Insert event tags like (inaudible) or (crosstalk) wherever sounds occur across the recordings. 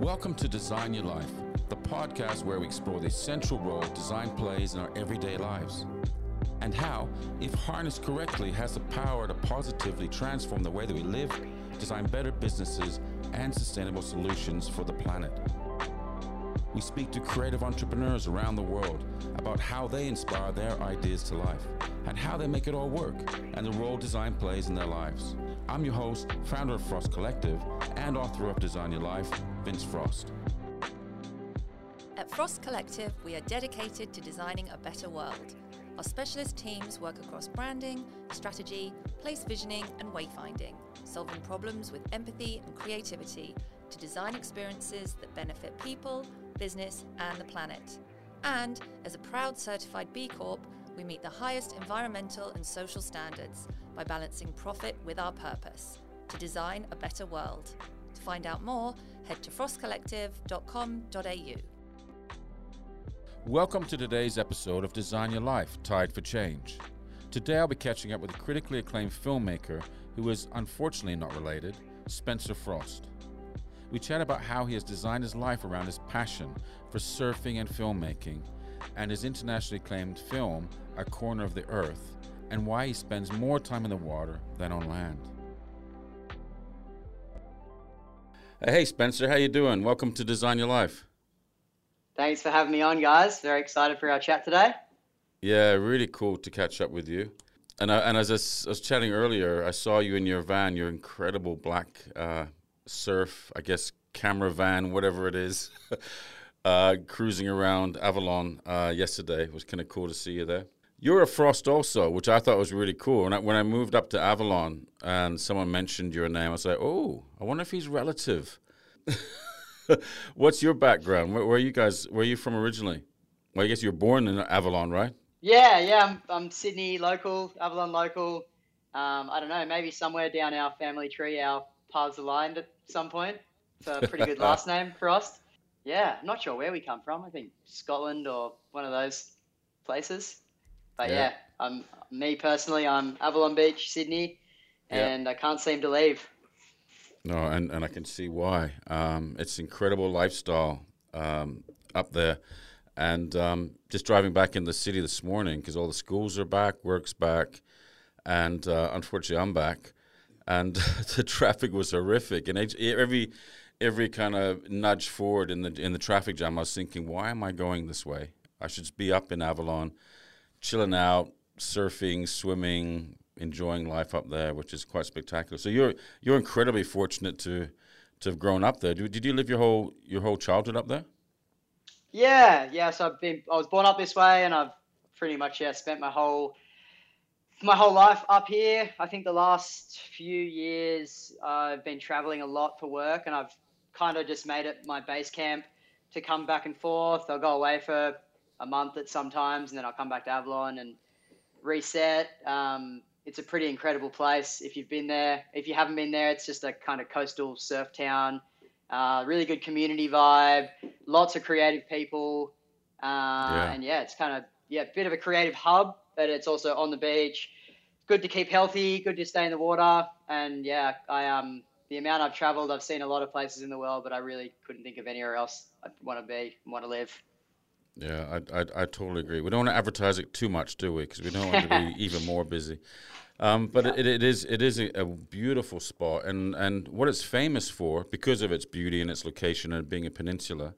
Welcome to Design Your Life, the podcast where we explore the central role design plays in our everyday lives and how, if harnessed correctly, has the power to positively transform the way that we live, design better businesses, and sustainable solutions for the planet. We speak to creative entrepreneurs around the world about how they inspire their ideas to life and how they make it all work and the role design plays in their lives. I'm your host, founder of Frost Collective, and author of Design Your Life, Vince Frost. At Frost Collective, we are dedicated to designing a better world. Our specialist teams work across branding, strategy, place visioning, and wayfinding, solving problems with empathy and creativity to design experiences that benefit people, business, and the planet. And as a proud certified B Corp, we meet the highest environmental and social standards by balancing profit with our purpose to design a better world. To find out more, head to frostcollective.com.au. Welcome to today's episode of Design Your Life Tide for Change. Today I'll be catching up with a critically acclaimed filmmaker who is unfortunately not related, Spencer Frost. We chat about how he has designed his life around his passion for surfing and filmmaking and his internationally acclaimed film, A Corner of the Earth, and why he spends more time in the water than on land. Hey Spencer, how you doing? Welcome to Design Your Life. Thanks for having me on, guys. Very excited for our chat today. Yeah, really cool to catch up with you. And, I, and as I was, I was chatting earlier, I saw you in your van, your incredible black uh, surf, I guess, camera van, whatever it is, (laughs) uh, cruising around Avalon uh, yesterday. It was kind of cool to see you there. You're a Frost also, which I thought was really cool. When I, when I moved up to Avalon and someone mentioned your name, I was like, oh, I wonder if he's relative. (laughs) What's your background? Where, where, are you guys? Where are you from originally? Well, I guess you were born in Avalon, right? Yeah, yeah. I'm, I'm Sydney local, Avalon local. Um, I don't know, maybe somewhere down our family tree, our paths aligned at some point. It's a pretty good (laughs) last name, Frost. Yeah, I'm not sure where we come from. I think Scotland or one of those places. But yeah, yeah I'm me personally. I'm Avalon Beach, Sydney, and yeah. I can't seem to leave. No, and, and I can see why. Um, it's incredible lifestyle um, up there. And um, just driving back in the city this morning because all the schools are back, work's back, and uh, unfortunately I'm back, and (laughs) the traffic was horrific. And every every kind of nudge forward in the in the traffic jam, I was thinking, why am I going this way? I should be up in Avalon, chilling out, surfing, swimming, enjoying life up there, which is quite spectacular. So you're you're incredibly fortunate to to have grown up there. Did, you live your whole your whole childhood up there? Yeah, yeah. So I've been I was born up this way, and I've pretty much yeah spent my whole my whole life up here. I think the last few years uh, I've been traveling a lot for work, and I've kind of just made it my base camp to come back and forth. I'll go away for a month at sometimes, and then I'll come back to Avalon and reset. Um, it's a pretty incredible place if you've been there. If you haven't been there, it's just a kind of coastal surf town. Uh, really good community vibe, lots of creative people, uh, yeah. and yeah, it's kind of yeah, bit of a creative hub, but it's also on the beach. Good to keep healthy, good to stay in the water, and yeah, I um the amount I've traveled, I've seen a lot of places in the world, but I really couldn't think of anywhere else I'd want to be, want to live. Yeah, I, I, I totally agree. We don't want to advertise it too much, do we? Because we don't want to be (laughs) even more busy. Um, but it, it is it is a, a, beautiful spot, and, and what it's famous for because of its beauty and its location and being a peninsula.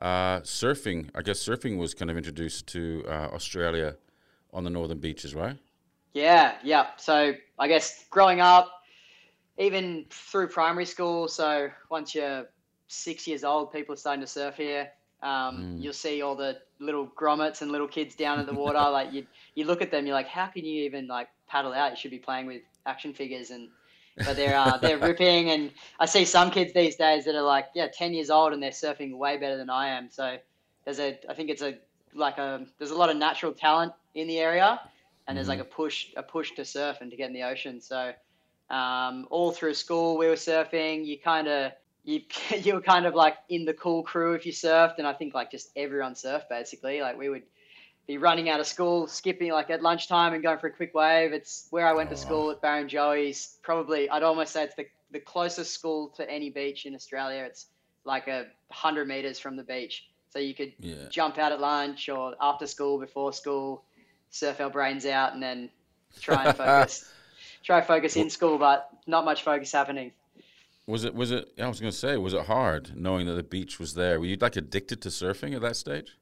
Uh, surfing, I guess surfing was kind of introduced to uh, Australia on the northern beaches, right? Yeah, yeah. So I guess growing up, even through primary school, so once you're six years old, people are starting to surf here. Um, mm. You'll see all the little grommets and little kids down in the water. (laughs) like you, you look at them, you're like, how can you even like paddle out? You should be playing with action figures and. But they're uh, they're (laughs) ripping, and I see some kids these days that are like yeah, ten years old, and they're surfing way better than I am. So there's a, I think it's a like a there's a lot of natural talent in the area, and there's like mm-hmm. a push a push to surf and to get in the ocean. So um, all through school we were surfing. You kind of you (laughs) you were kind of like in the cool crew if you surfed, and I think like just everyone surfed basically. Like we would be running out of school, skipping like at lunchtime and going for a quick wave. It's where I went to oh, school at Barrenjoey's. Probably I'd almost say it's the the closest school to any beach in Australia. It's like a hundred meters from the beach. So you could Yeah. jump out at lunch or after school, before school, surf our brains out, and then try and (laughs) focus. try and focus in school, but not much focus happening. Was it? Was it? I was going to say, was it hard knowing that the beach was there? Were you like addicted to surfing at that stage?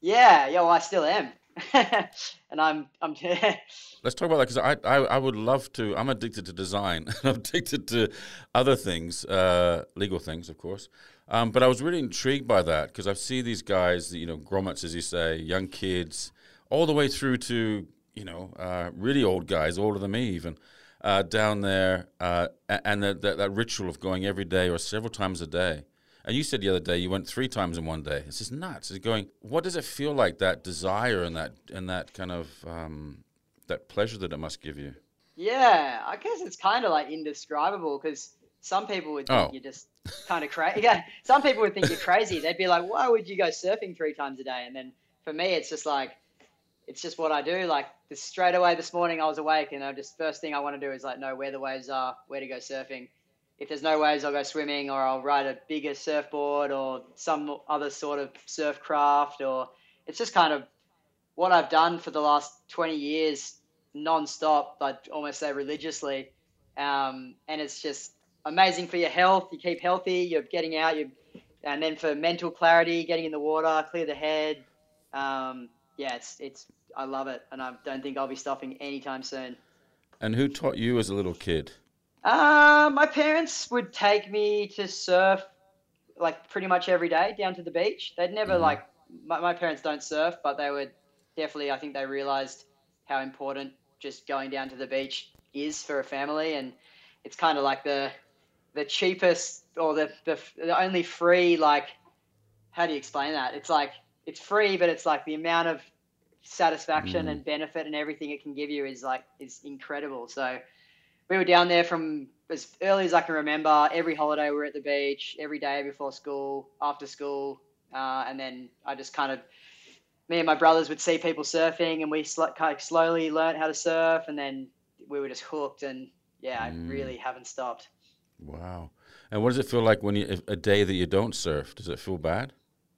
Yeah, yeah. Well, I still am, (laughs) and I'm I'm. (laughs) Let's talk about that because I, I I would love to. I'm addicted to design. (laughs) And I'm addicted to other things, uh, legal things, of course. Um, but I was really intrigued by that because I see these guys, you know, grommets, as you say, young kids, all the way through to you know uh, really old guys, older than me even, uh, down there, uh, and that, that that ritual of going every day or several times a day. And you said the other day you went three times in one day. It's just nuts. It's going. What does it feel like? That desire and that and that kind of um, that pleasure that it must give you. Yeah, I guess it's kind of like indescribable because some people would think Oh. you're just kind of crazy. (laughs) Yeah, some people would think you're crazy. They'd be like, "Why would you go surfing three times a day?" And then for me, it's just like, it's just what I do. Like this straight away this morning, I was awake and I just first thing I want to do is like know where the waves are, where to go surfing. If there's no waves, I'll go swimming or I'll ride a bigger surfboard or some other sort of surf craft. Or it's just kind of what I've done for the last 20 years non-stop, I'd almost say religiously. Um, and it's just amazing for your health. You keep healthy. You're getting out. You, and then for mental clarity, getting in the water, clear the head. Um, yeah, it's it's. I love it, and I don't think I'll be stopping anytime soon. And who taught you as a little kid? Uh, my parents would take me to surf like pretty much every day down to the beach. They'd never Mhm. like my, my parents don't surf, but they would definitely. I think they realized how important just going down to the beach is for a family, and it's kind of like the the cheapest or the, the the only free like how do you explain that? It's like it's free, but it's like the amount of satisfaction Mm. and benefit and everything it can give you is like is incredible. So we were down there from as early as I can remember. Every holiday we were at the beach, every day before school, after school, uh, and then I just kind of me and my brothers would see people surfing, and we sl- kind of slowly learned how to surf, and then we were just hooked. And yeah, I Mm. really haven't stopped. Wow. And what does it feel like when you a day that you don't surf? Does it feel bad?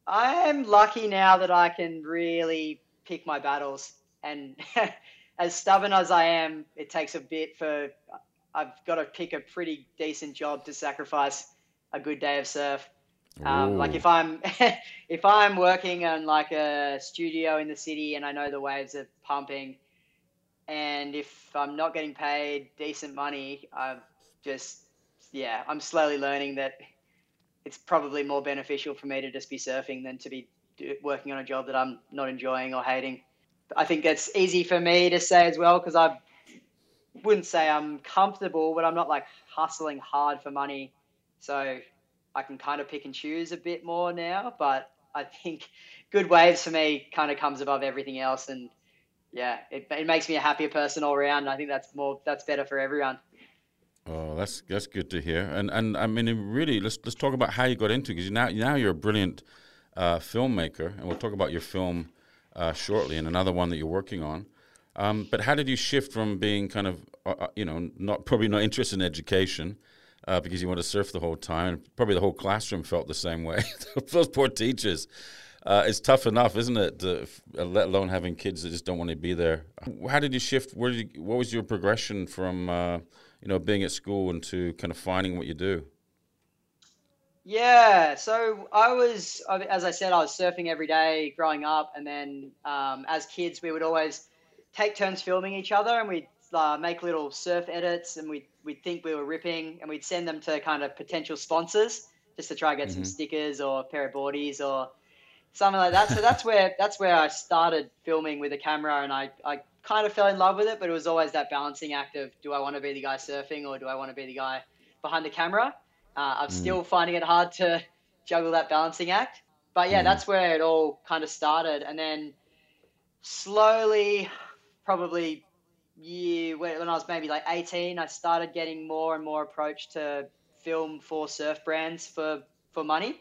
I am lucky now that I can really pick my battles. And (laughs) as stubborn as I am, it takes a bit for. I've got to pick a pretty decent job to sacrifice a good day of surf. Um, like if I'm (laughs) if I'm working on like a studio in the city and I know the waves are pumping, and if I'm not getting paid decent money, I'm just yeah, I'm slowly learning that it's probably more beneficial for me to just be surfing than to be working on a job that I'm not enjoying or hating. I think that's easy for me to say as well because I wouldn't say I'm comfortable, but I'm not like hustling hard for money. So I can kind of pick and choose a bit more now. But I think good waves for me kind of comes above everything else. And yeah, it, it makes me a happier person all around. I think that's more, that's better for everyone. Oh, that's that's good to hear. And and I mean, really, let's let's talk about how you got into because now now you're a brilliant uh, filmmaker, and we'll talk about your film uh, shortly and another one that you're working on. Um, but how did you shift from being kind of uh, uh, you know not probably not interested in education uh, because you want to surf the whole time, and probably the whole classroom felt the same way. (laughs) Those poor teachers. Uh, it's tough enough, isn't it? F- let alone having kids that just don't want to be there. How did you shift? Where did you, what was your progression from you know being at school into kind of finding what you do? Yeah, so I was, as I said, I was surfing every day growing up, and then um, as kids, we would always take turns filming each other, and we'd uh, make little surf edits, and we'd we'd think we were ripping, and we'd send them to kind of potential sponsors just to try and get some Mhm. stickers or a pair of boardies or something like that. So that's where (laughs) that's where I started filming with a camera, and I I kind of fell in love with it, but it was always that balancing act of do I want to be the guy surfing or do I want to be the guy behind the camera? Uh, I'm Mm. still finding it hard to juggle that balancing act. But yeah, Mm. that's where it all kind of started. And then slowly, probably year when when I was maybe like 18, I started getting more and more approached to film for surf brands for, for money.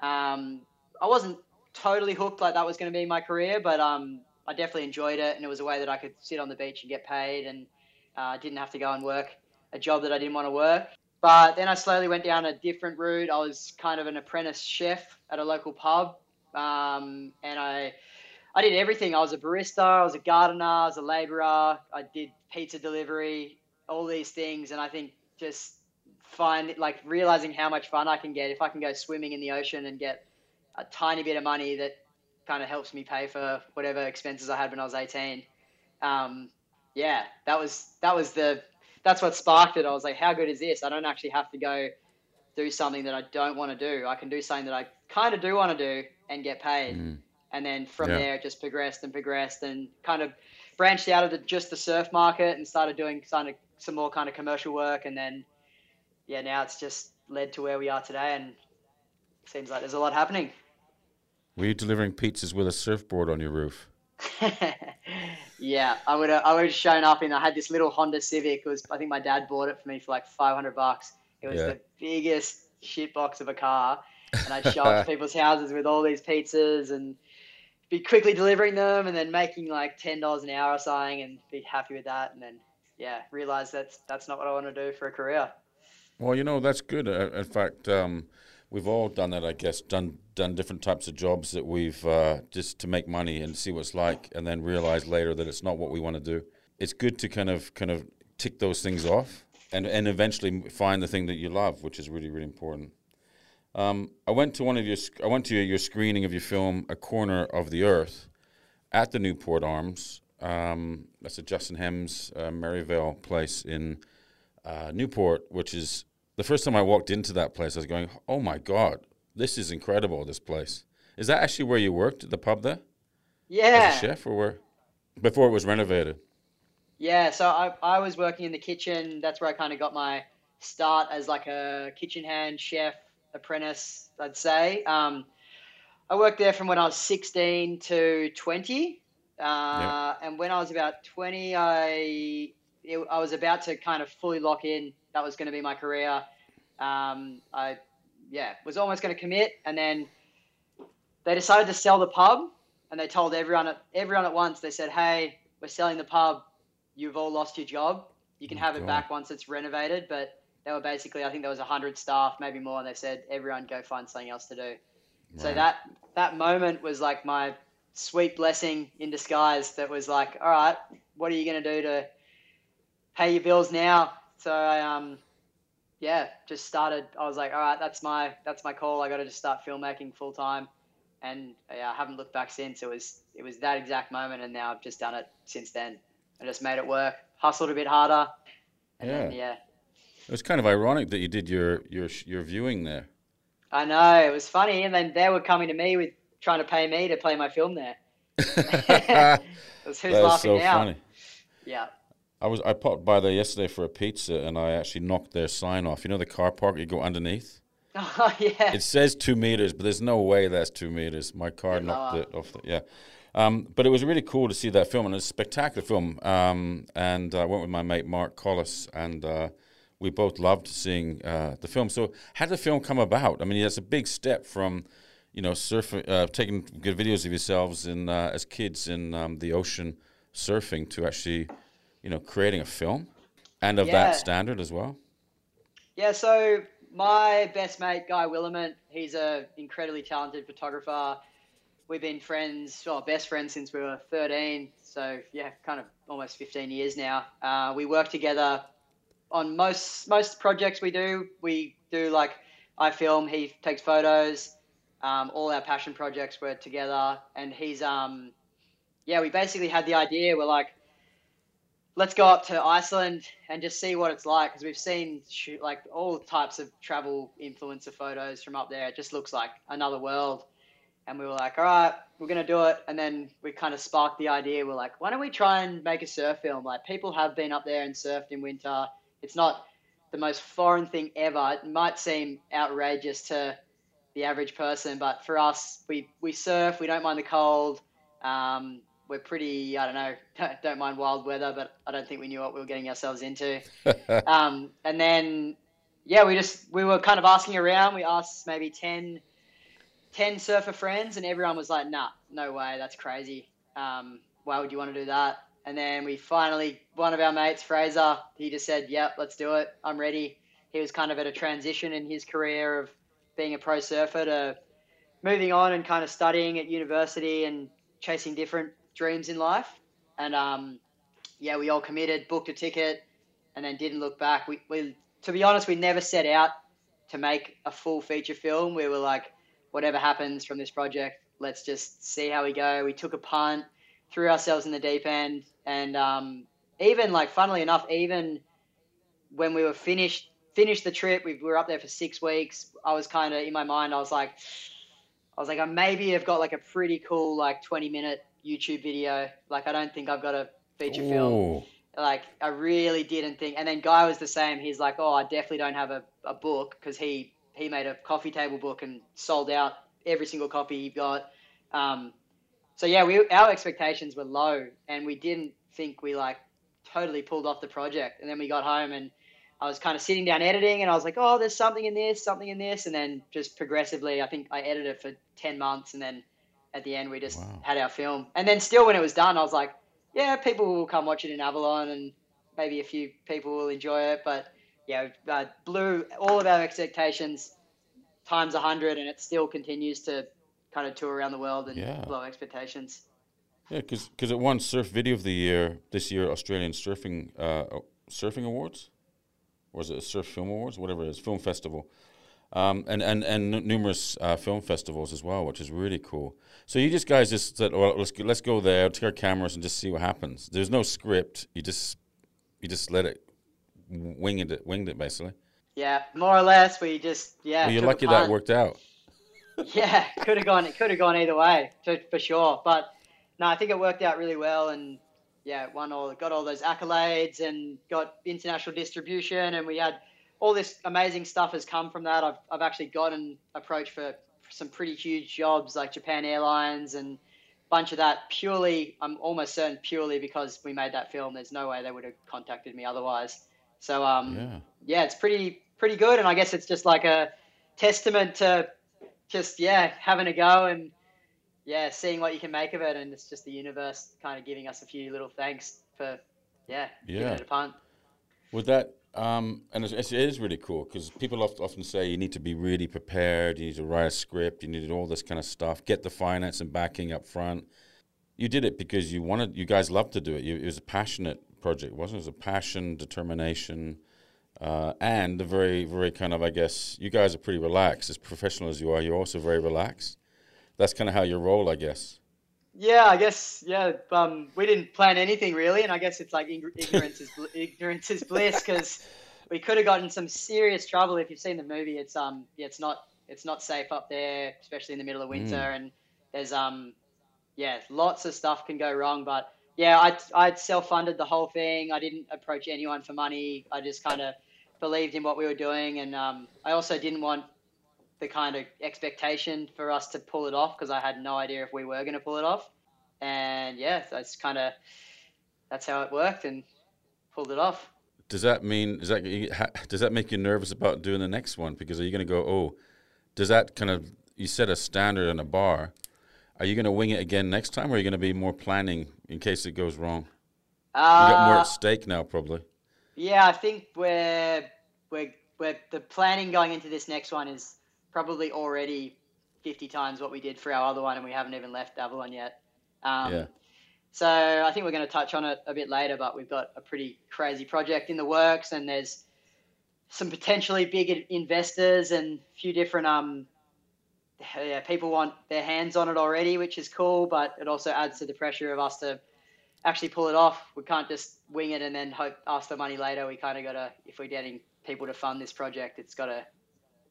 Um, I wasn't totally hooked like that was going to be my career, but um, I definitely enjoyed it. And it was a way that I could sit on the beach and get paid and uh, didn't have to go and work a job that I didn't want to work. But then I slowly went down a different route. I was kind of an apprentice chef at a local pub, um, and I I did everything. I was a barista, I was a gardener, I was a labourer, I did pizza delivery, all these things, and I think just find like realizing how much fun I can get if I can go swimming in the ocean and get a tiny bit of money that kind of helps me pay for whatever expenses I had when I was 18. Um, yeah, that was that was the that's what sparked it. I was like, how good is this? I don't actually have to go do something that I don't want to do. I can do something that I kind of do want to do and get paid. Mm. And then from yeah. there, it just progressed and progressed and kind of branched out of the, just the surf market and started doing of some more kind of commercial work. And then, yeah, now it's just led to where we are today. And seems like there's a lot happening. Were you delivering pizzas with a surfboard on your roof? (laughs) yeah, I would have, I would have shown up in. I had this little Honda Civic. It was I think my dad bought it for me for like 500 bucks. It was yeah. the biggest shit box of a car, and I'd show up to (laughs) people's houses with all these pizzas and be quickly delivering them, and then making like ten dollars an hour or something, and be happy with that, and then yeah, realize that's that's not what I want to do for a career. Well, you know that's good. Uh, in fact, um, we've all done that, I guess. Done done different types of jobs that we've uh, just to make money and see what's like, and then realize later that it's not what we want to do. It's good to kind of kind of tick those things off, and and eventually find the thing that you love, which is really really important. Um, I went to one of your I went to your screening of your film A Corner of the Earth at the Newport Arms. Um, that's a Justin Hemmes uh, Merivale place in uh, Newport, which is the first time I walked into that place, I was going, "Oh my god, this is incredible! This place is that actually where you worked at the pub there? Yeah, as a chef or where before it was renovated." Yeah, so I I was working in the kitchen. That's where I kind of got my start as like a kitchen hand chef apprentice. I'd say. Um, I worked there from when I was 16 to 20. Uh, And when I was about 20, I it, I was about to kind of fully lock in that was going to be my career. Um, I, yeah, was almost going to commit, and then they decided to sell the pub, and they told everyone at everyone at once. They said, "Hey, we're selling the pub. You've all lost your job. You can oh, have it back once it's renovated." But they were basically, I think there was hundred staff, maybe more, and they said, "Everyone go find something else to do." Right. So that that moment was like my sweet blessing in disguise. That was like, all right, what are you going to do to pay your bills now? So I um yeah, just started. I was like, all right, that's my that's my call. I got to just start filmmaking full time, and yeah, I haven't looked back since. It was it was that exact moment, and now I've just done it since then. I just made it work, hustled a bit harder, and yeah. Then, yeah. It was kind of ironic that you did your your your viewing there. I know it was funny, and then they were coming to me with trying to pay me to play my film there. (laughs) (laughs) it was who's laughing so now. Funny. Yeah. I was I popped by there yesterday for a pizza and I actually knocked their sign off. You know the car park you go underneath. (laughs) Oh yeah. It says two meters, but there's no way that's two meters. My car yeah, knocked it off. The, yeah. Um, but it was really cool to see that film, and it's a spectacular film. Um, and I went with my mate Mark Collis, and uh, we both loved seeing uh, the film. So, how did the film come about? I mean, it's a big step from, you know, surfing, uh, taking good videos of yourselves in uh, as kids in um, the ocean surfing to actually you know, creating a film and of yeah. that standard as well? Yeah, so my best mate, Guy Williment, he's a incredibly talented photographer. We've been friends, well, best friends since we were 13. So yeah, kind of almost 15 years now. Uh, we work together on most most projects we do. We do like I film, he takes photos. Um, all our passion projects were together, and he's um, yeah, we basically had the idea. We're like, let's go up to Iceland and just see what it's like because we've seen shoot, like all types of travel influencer photos from up there. It just looks like another world. And we were like, all right, we're going to do it. And then we kind of sparked the idea. We're like, why don't we try and make a surf film? Like, people have been up there and surfed in winter. It's not the most foreign thing ever. It might seem outrageous to the average person, but for us, we, we surf, we don't mind the cold. Um, we're pretty, I don't know, (laughs) don't mind wild weather, but I don't think we knew what we were getting ourselves into. (laughs) um, and then, yeah, we just, we were kind of asking around. We asked maybe 10, 10 surfer friends, and everyone was like, nah, no way, that's crazy. Um, why would you want to do that? And then we finally, one of our mates, Fraser, he just said, yep, let's do it. I'm ready. he was kind of at a transition in his career of being a pro surfer to moving on and kind of studying at university and chasing different dreams in life. And um, yeah, we all committed, booked a ticket, and then didn't look back. We, we, to be honest, we never set out to make a full feature film. We were like, whatever happens from this project, let's just see how we go. We took a punt, threw ourselves in the deep end, and um, even like, funnily enough, even when we were finished finished the trip, we were up there for six weeks. I was kind of in my mind, I was like, I was like, I maybe have got like a pretty cool like twenty minute YouTube video. Like, I don't think I've got a feature Ooh. film. Like, I really didn't think. And then Guy was the same. He's like, oh, I definitely don't have a, a book because he he made a coffee table book and sold out every single copy he got. Um, so yeah, we our expectations were low, and we didn't think we like totally pulled off the project. And then we got home and I was kind of sitting down editing, and I was like, oh, there's something in this, something in this, and then just progressively, I think I edited it for ten months, and then at the end we just Wow. had our film. And then still, when it was done, I was like, yeah, people will come watch it in Avalon, and maybe a few people will enjoy it, but yeah, uh, blew all of our expectations times a hundred, and it still continues to kind of tour around the world and Yeah. blow expectations. Yeah, because it won Surf Video of the Year this year, Australian Surfing uh, Surfing Awards, or is it a Surf Film Awards, whatever it is, film festival, um, and and and n- numerous uh, film festivals as well, which is really cool. So you just guys just said, well, let's go, let's go there, take our cameras, and just see what happens. There's no script. You just you just let it wing it, winged it basically. Yeah, more or less, we just yeah. well, you're lucky that worked out. (laughs) yeah, could have gone. It could have gone either way, for, for sure. But no, I think it worked out really well, and yeah, won all, got all those accolades, and got international distribution, and we had all this amazing stuff has come from that. I've I've actually gotten approached for, for some pretty huge jobs like Japan Airlines and a bunch of that purely. I'm almost certain purely because we made that film. There's no way they would have contacted me otherwise. So um, Yeah. yeah, it's pretty pretty good, and I guess it's just like a testament to just yeah having a go and yeah seeing what you can make of it, and it's just the universe kind of giving us a few little thanks for yeah, giving Yeah. it a punt. With that, um, and it's, it's- it is really cool because people oft, often say you need to be really prepared, you need to write a script, you need all this kind of stuff, get the finance and backing up front. You did it because you wanted, you guys loved to do it. You, it was a passionate project, wasn't it? It was a passion, determination, uh, and a very, very kind of, I guess, you guys are pretty relaxed. As professional as you are, you're also very relaxed. That's kind of how you roll, I guess. Yeah, I guess yeah. Um, we didn't plan anything really, and I guess it's like ig- ignorance is bl- ignorance is bliss because we could have gotten some serious trouble if you've seen the movie. It's um, yeah, it's not it's not safe up there, especially in the middle of winter, and there's um, yeah, lots of stuff can go wrong. But yeah, I I self funded the whole thing. I didn't approach anyone for money. I just kind of believed in what we were doing, and um, I also didn't want the kind of expectation for us to pull it off because I had no idea if we were going to pull it off. And yeah, that's kind of that's how it worked and pulled it off. Does that mean does that does that make you nervous about doing the next one? Because are you going to go? Oh, does that kind of you set a standard and a bar? Are you going to wing it again next time, or are you going to be more planning in case it goes wrong? You got more Uh, at stake now, probably. yeah, I think we're we're we're the planning going into this next one is probably already fifty times what we did for our other one, and we haven't even left Avalon yet. Um, Yeah. So I think we're going to touch on it a bit later, but we've got a pretty crazy project in the works, and there's some potentially big investors and a few different um yeah people want their hands on it already, which is cool, but it also adds to the pressure of us to actually pull it off. We can't just wing it and then hope ask for money later. We kind of got to if we're getting people to fund this project, it's got to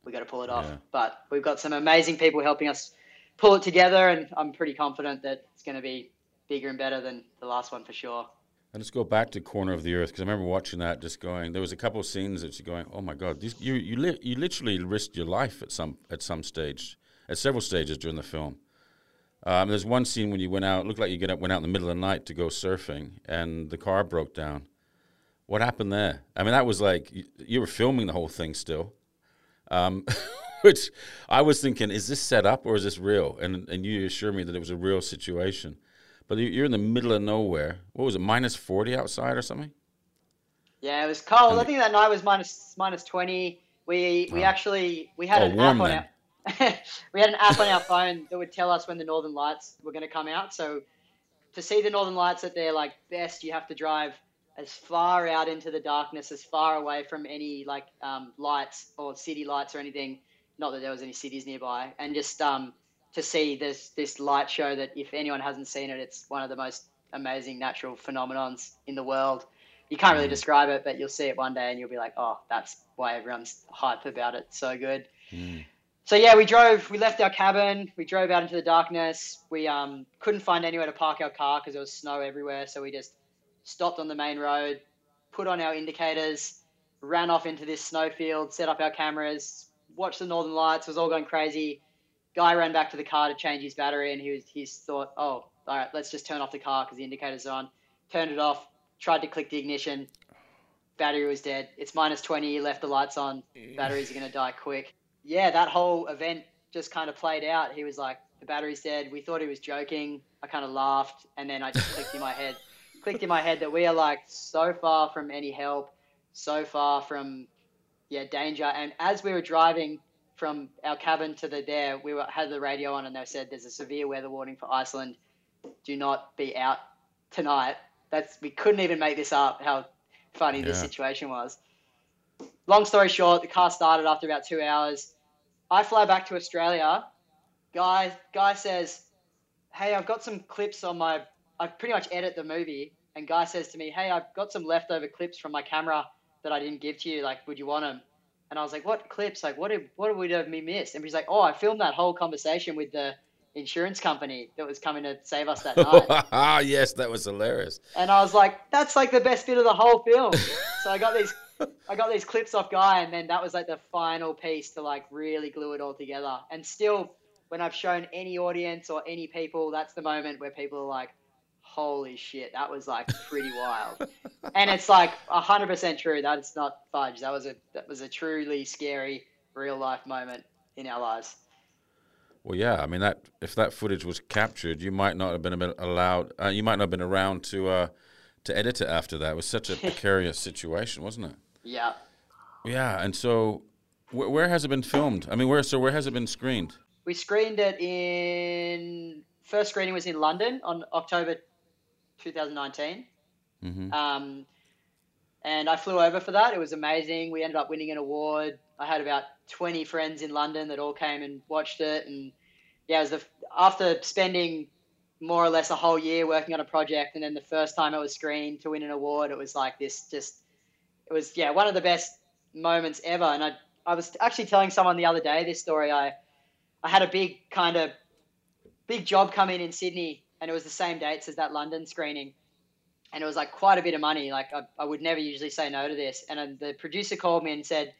we got to pull it off. Yeah. But we've got some amazing people helping us pull it together, and I'm pretty confident that it's going to be bigger and better than the last one for sure. And let's go back to Corner of the Earth because I remember watching that, just going. There was a couple of scenes that you're going, "Oh my God!" These, you you li- you literally risked your life at some at some stage, at several stages during the film. Um, there's one scene when you went out. Looked like you get up, went out in the middle of the night to go surfing, and the car broke down. What happened there? I mean, that was like you, you were filming the whole thing still, um, (laughs) which I was thinking, is this set up or is this real? And and you assured me that it was a real situation. But you- you're in the middle of nowhere. What was it, minus 40 outside or something? Yeah, it was cold. And I think that night was minus minus twenty. We we Oh. actually we had Oh, an app on then. our (laughs) we had an app on our phone that would tell us when the northern lights were going to come out. So to see the northern lights at their like best, you have to drive as far out into the darkness, as far away from any like um, lights or city lights or anything. Not that there was any cities nearby, and just um, to see this this light show that if anyone hasn't seen it, it's one of the most amazing natural phenomenons in the world. You can't really Mm. describe it, but you'll see it one day and you'll be like, oh, that's why everyone's hype about it. So good. Mm. So yeah, we drove. We left our cabin. We drove out into the darkness. We um, couldn't find anywhere to park our car because there was snow everywhere. So we just stopped on the main road, put on our indicators, ran off into this snowfield, set up our cameras, watched the northern lights. Was all going crazy. Guy ran back to the car to change his battery, and he was he's thought, oh, all right, let's just turn off the car because the indicators are on. Turned it off. Tried to click the ignition. Battery was dead. It's minus twenty. Left the lights on. Batteries are gonna die quick yeah, that whole event just kind of played out. He was like, the battery's dead. We thought he was joking. I kind of laughed, and then I just clicked in my head, clicked in my head that we are like so far from any help, so far from yeah danger. And as we were driving from our cabin to the there, we were, had the radio on, and they said there's a severe weather warning for Iceland. Do not be out tonight. That's we couldn't even make this up. How funny this situation was long story short, the car started after about two hours. I fly back to Australia. Guy guy says, "Hey, I've got some clips on my. I pretty much edit the movie." And guy says to me, "Hey, I've got some leftover clips from my camera that I didn't give to you. Like, would you want them?" And I was like, "What clips? Like, what did what would have me missed?" And he's like, "Oh, I filmed that whole conversation with the insurance company that was coming to save us that night." Ah, (laughs) yes, that was hilarious. And I was like, that's like the best bit of the whole film. (laughs) so I got these I got these clips off Guy and then that was like the final piece to like really glue it all together. And still when I've shown any audience or any people, that's the moment where people are like, Holy shit, that was like pretty wild. And it's like hundred percent true. That's not fudge. That was a that was a truly scary real life moment in our lives. Well, yeah. I mean, that if that footage was captured, you might not have been allowed. Uh, you might not have been around to uh, to edit it after that. It was such a (laughs) precarious situation, wasn't it? Yeah. Yeah. And so, wh- where has it been filmed? I mean, where? So where has it been screened? We screened it in first screening was in London on October 2019. hmm Um, and I flew over for that. It was amazing. We ended up winning an award. I had about 20 friends in London that all came and watched it. And yeah, it was the, after spending more or less a whole year working on a project, and then the first time it was screened to win an award, it was like this. Just it was yeah one of the best moments ever. And I I was actually telling someone the other day this story. I I had a big kind of big job come in in Sydney, and it was the same dates as that London screening and it was like quite a bit of money. Like I, I would never usually say no to this. And the producer called me and said,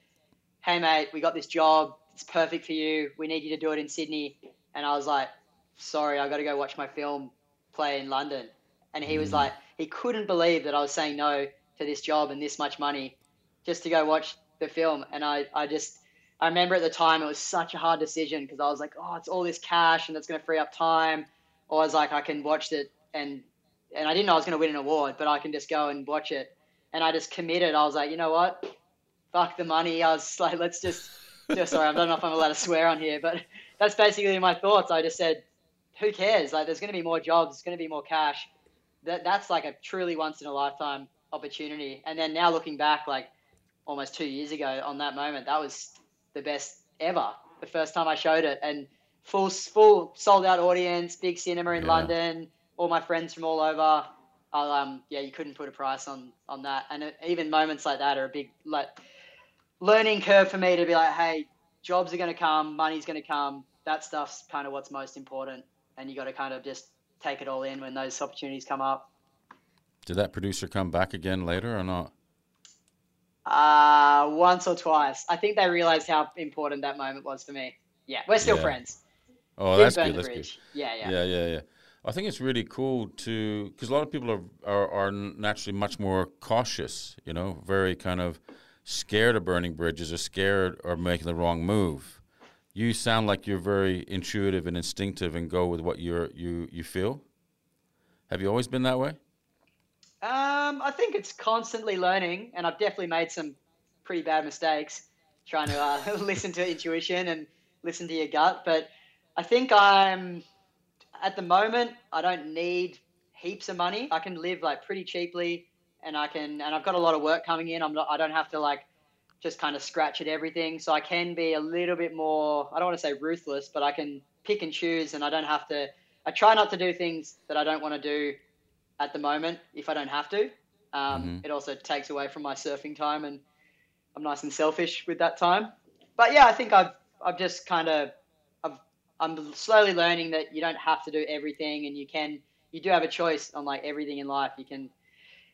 "Hey mate, we got this job. It's perfect for you. We need you to do it in Sydney." And I was like, "Sorry, I got to go watch my film play in London." And he was Mm. like, he couldn't believe that I was saying no to this job and this much money just to go watch the film. And I, I just, I remember at the time it was such a hard decision because I was like, oh, it's all this cash and it's going to free up time. I was like, I can watch it and and I didn't know I was going to win an award, but I can just go and watch it. And I just committed. I was like, you know what? Fuck the money. I was like, let's just, just sorry, I don't know if I'm allowed to swear on here, but that's basically my thoughts. I just said, who cares? Like, there's going to be more jobs. There's going to be more cash. That that's like a truly once in a lifetime opportunity. And then now looking back, like almost two years ago on that moment, that was the best ever. The first time I showed it, and full full sold out audience, big cinema in Yeah. London all my friends from all over. I'll, um, yeah, you couldn't put a price on on that. And it, even moments like that are a big like learning curve for me to be like, hey, jobs are going to come, money's going to come. That stuff's kind of what's most important, and you got to kind of just take it all in when those opportunities come up. Did that producer come back again later or not? Uh, once or twice. I think they realized how important that moment was for me. Yeah, we're still Yeah. friends. Oh, that's good. That's good. Yeah, yeah, Yeah, yeah, yeah. I think it's really cool to because a lot of people are, are are naturally much more cautious. You know, very kind of scared of burning bridges or scared or making the wrong move. You sound like you're very intuitive and instinctive and go with what you're you you feel. Have you always been that way? Um, I think it's constantly learning, and I've definitely made some pretty bad mistakes trying to uh, (laughs) listen to intuition and listen to your gut. But I think I'm at the moment. I don't need heaps of money. I can live like pretty cheaply, and I can, and I've got a lot of work coming in. I'm not. I don't have to like just kind of scratch at everything. So I can be a little bit more. I don't want to say ruthless, but I can pick and choose, and I don't have to. I try not to do things that I don't want to do at the moment if I don't have to. Um, mm-hmm. It also takes away from my surfing time, and I'm nice and selfish with that time. But yeah, I think I've I've just kind of I'm slowly learning that you don't have to do everything, and you can you do have a choice on like everything in life. You can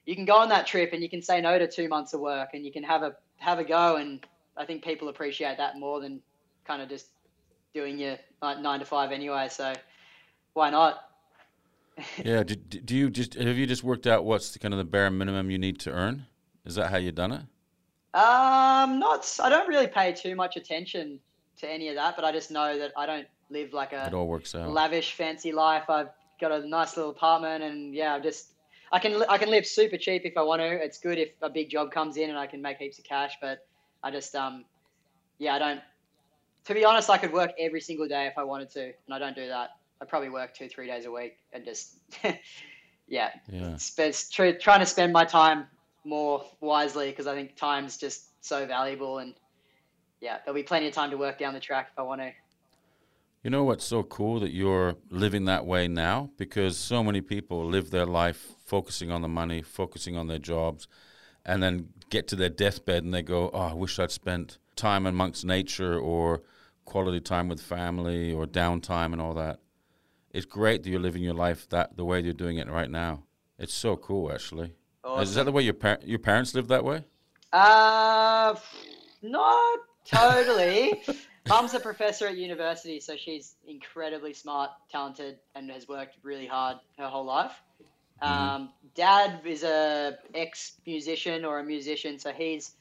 you can go on that trip and you can say no to two months of work, and you can have a have a go. And I think people appreciate that more than kind of just doing your nine to five anyway. So why not? (laughs) yeah. Do, do you just have you just worked out what's the kind of the bare minimum you need to earn? Is that how you done it? Um, not. I don't really pay too much attention to any of that, but I just know that I don't live like a it all works out. lavish, fancy life. I've got a nice little apartment, and yeah, I'm just I can I can live super cheap if I want to. It's good if a big job comes in and I can make heaps of cash, but I just um yeah I don't. To be honest, I could work every single day if I wanted to, and I don't do that. I probably work two three days a week and just (laughs) yeah, yeah. Sp- trying to spend my time more wisely because I think time's just so valuable and yeah, there'll be plenty of time to work down the track if I want to. You know what's so cool that you're living that way now? Because so many people live their life focusing on the money, focusing on their jobs, and then get to their deathbed and they go, Oh, I wish I'd spent time amongst nature or quality time with family or downtime and all that. It's great that you're living your life that the way you're doing it right now. It's so cool, actually. Is that the way your par- your parents lived that way? Uh, not totally. (laughs) Mum's a professor at university, so she's incredibly smart, talented, and has worked really hard her whole life. Mm-hmm. Um, Dad is a ex musician or a musician, so he's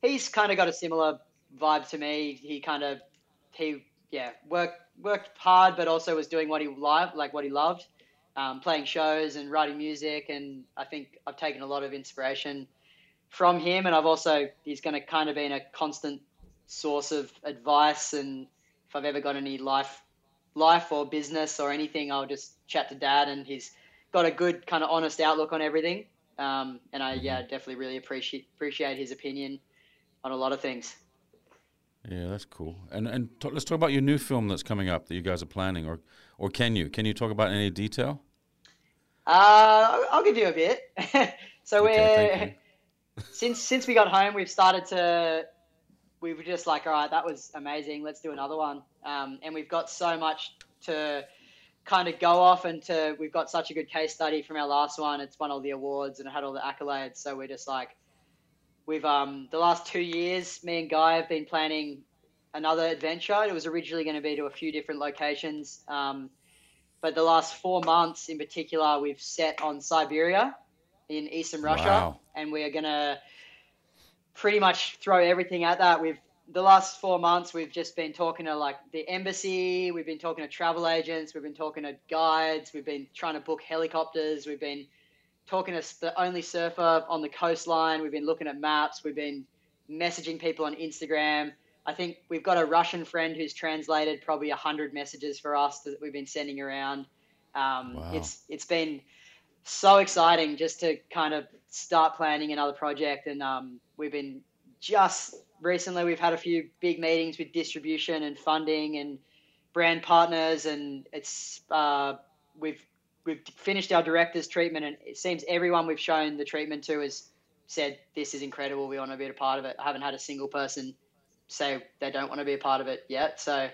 he's kind of got a similar vibe to me. He kind of he yeah worked worked hard, but also was doing what he loved, like what he loved, um, playing shows and writing music. And I think I've taken a lot of inspiration from him, and I've also he's going to kind of been a constant source of advice. And if I've ever got any life, life or business or anything, I'll just chat to Dad, and he's got a good kind of honest outlook on everything. Um, and I yeah definitely really appreciate appreciate his opinion on a lot of things. Yeah, that's cool. And and t- let's talk about your new film that's coming up that you guys are planning, or or can you can you talk about any detail? Uh, I'll give you a bit. (laughs) so okay, we're since since we got home, we've started to we were just like, all right, that was amazing. Let's do another one. Um, and we've got so much to kind of go off and to, we've got such a good case study from our last one. It's won all the awards and it had all the accolades. So we're just like, we've, um, the last two years, me and Guy have been planning another adventure. It was originally going to be to a few different locations. Um, but the last four months in particular, we've set on Siberia in Eastern Russia. Wow. And we are going to, pretty much throw everything at that. We've the last four months we've just been talking to like the embassy, we've been talking to travel agents, we've been talking to guides, we've been trying to book helicopters, we've been talking to the only surfer on the coastline, we've been looking at maps, we've been messaging people on Instagram. I think we've got a Russian friend who's translated probably a hundred messages for us that we've been sending around. Um, wow. It's it's been so exciting just to kind of start planning another project and um, we've been just recently we've had a few big meetings with distribution and funding and brand partners, and it's uh, we've we've finished our director's treatment, and it seems everyone we've shown the treatment to has said this is incredible. We want to be a part of it. I haven't had a single person say they don't want to be a part of it yet. So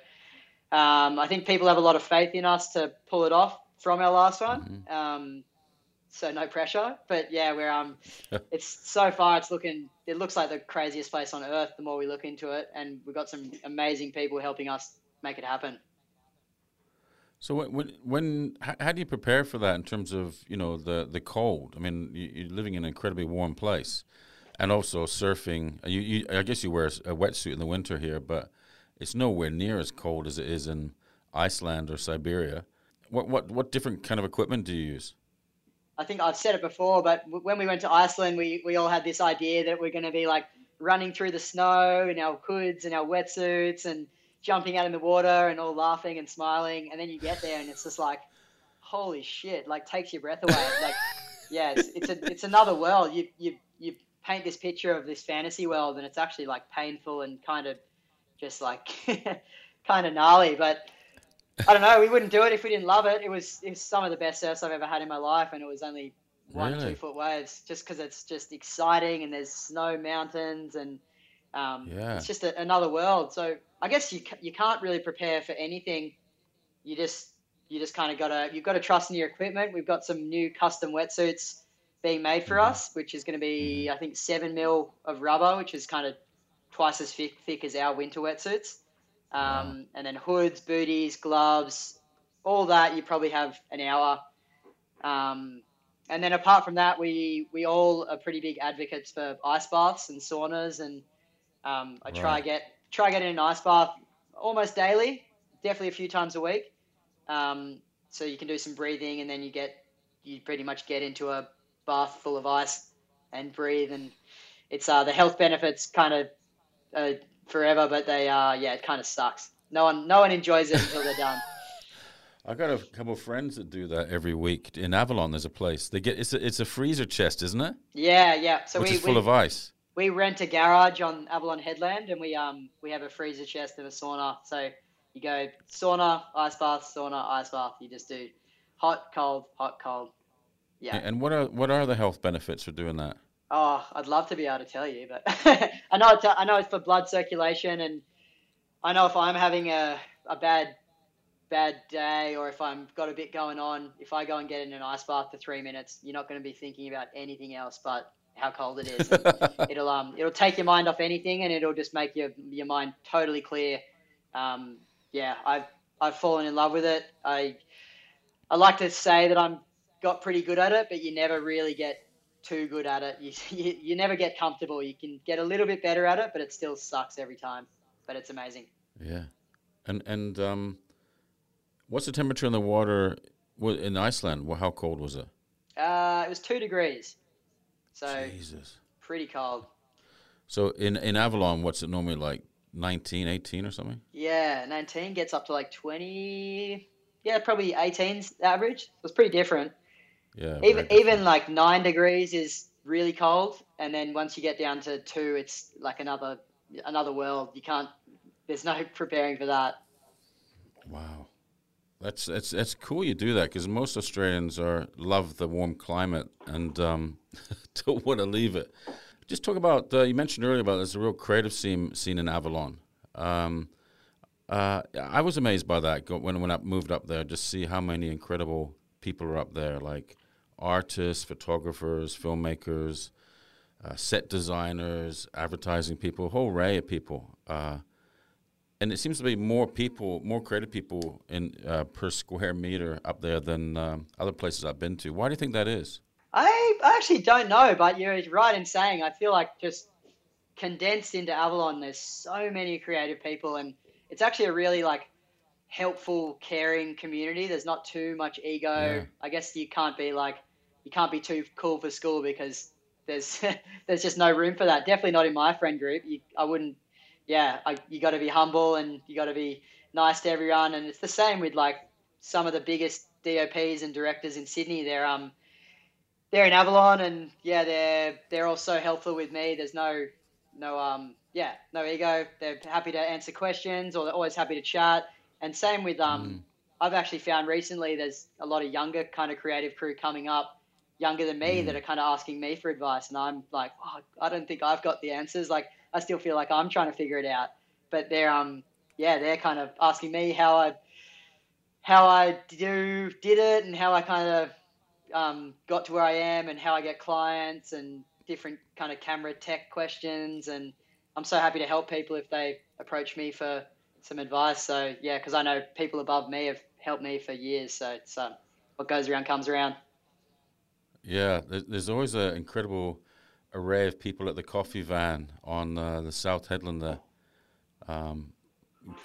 um, I think people have a lot of faith in us to pull it off from our last one. Mm-hmm. Um, so no pressure. But yeah, we're um, it's so far it's looking it looks like the craziest place on earth. The more we look into it, and we've got some amazing people helping us make it happen. So when when how do you prepare for that in terms of you know the the cold? I mean, you're living in an incredibly warm place, and also surfing. You, you I guess you wear a wetsuit in the winter here, but it's nowhere near as cold as it is in Iceland or Siberia. What what what different kind of equipment do you use? I think I've said it before, but when we went to Iceland, we, we all had this idea that we're going to be like running through the snow in our hoods and our wetsuits and jumping out in the water and all laughing and smiling. And then you get there and it's just like, holy shit, like takes your breath away. (laughs) like, yeah, it's, it's, a, it's another world. You, you, you paint this picture of this fantasy world and it's actually like painful and kind of just like (laughs) kind of gnarly. But I don't know. We wouldn't do it if we didn't love it. It was it was some of the best surfs I've ever had in my life, and it was only one Really? two foot waves, just because it's just exciting and there's snow mountains and um, Yeah. it's just a, another world. So I guess you you can't really prepare for anything. You just you just kind of gotta you've got to trust in your equipment. We've got some new custom wetsuits being made for Mhm. us, which is going to be I think seven mil of rubber, which is kind of twice as thick, thick as our winter wetsuits. Um, And then hoods, booties, gloves, all that you probably have an hour. Um, and then apart from that, we we all are pretty big advocates for ice baths and saunas, and um, I try Right. get try getting an ice bath almost daily, definitely a few times a week. Um, so you can do some breathing, and then you get you pretty much get into a bath full of ice and breathe, and it's uh, the health benefits kind of uh, forever, but they uh, yeah, it kind of sucks. No one no one enjoys it until they're done. (laughs) I got a couple of friends that do that every week in Avalon. There's a place they get. It's a, it's a freezer chest, isn't it? Yeah, yeah. So Which we, is full we, of ice. we rent a garage on Avalon Headland, and we um we have a freezer chest and a sauna. So you go sauna, ice bath, sauna, ice bath. You just do hot, cold, hot, cold. Yeah. And what are what are the health benefits for doing that? Oh, I'd love to be able to tell you, but (laughs) I know it's, I know it's for blood circulation, and I know if I'm having a, a bad bad day or if I'm got a bit going on, if I go and get in an ice bath for three minutes, you're not going to be thinking about anything else but how cold it is. (laughs) It'll um it'll take your mind off anything, and it'll just make your your mind totally clear. Um, yeah, I've I've fallen in love with it. I I like to say that I'm got pretty good at it, but you never really get too good at it. (laughs) You, you, you never get comfortable. You can get a little bit better at it, but it still sucks every time. But it's amazing. Yeah, and and um, what's the temperature in the water in Iceland? How cold was it? Uh, it was two degrees, so Jesus. pretty cold. So in in Avalon, what's it normally like? 19, 18 or something? Yeah, 19 gets up to like 20. Yeah, probably 18's average. So it's pretty different. Yeah. Even even like nine degrees is really cold, and then once you get down to two, it's like another another world. You can't. There's no (laughs) preparing for that. Wow, that's that's that's cool. You do that because most Australians are love the warm climate and um, (laughs) don't want to leave it. Just talk about uh, you mentioned earlier about there's a real creative scene scene in Avalon. Um, uh, I was amazed by that when when I moved up there. Just see how many incredible people are up there, like artists, photographers, filmmakers, uh, set designers, advertising people, a whole array of people. Uh, and it seems to be more people, more creative people in uh, per square meter up there than um, other places I've been to. Why do you think that is? I, actually don't know, but you're right in saying I feel like just condensed into Avalon, there's so many creative people, and it's actually a really like helpful, caring community. There's not too much ego. Yeah. I guess you can't be like you can't be too cool for school because there's (laughs) there's just no room for that. Definitely not in my friend group. You, I wouldn't. Yeah, I, you got to be humble and you got to be nice to everyone, and it's the same with like some of the biggest DOPs and directors in Sydney. They're um they're in Avalon, and yeah, they're they're all so helpful with me. There's no no um yeah no ego. They're happy to answer questions, or they're always happy to chat. And same with um, I've actually found recently there's a lot of younger kind of creative crew coming up, younger than me, that are kind of asking me for advice, and I'm like, oh, I don't think I've got the answers. Like I still feel like I'm trying to figure it out. But they're um yeah they're kind of asking me how I how I do did it and how I kind of um, got to where I am and how I get clients and different kind of camera tech questions. And I'm so happy to help people if they approach me for some advice. So yeah, because I know people above me have helped me for years. So it's um, what goes around comes around. Yeah, there's always an incredible array of people at the coffee van on uh, the South Headland there. Um,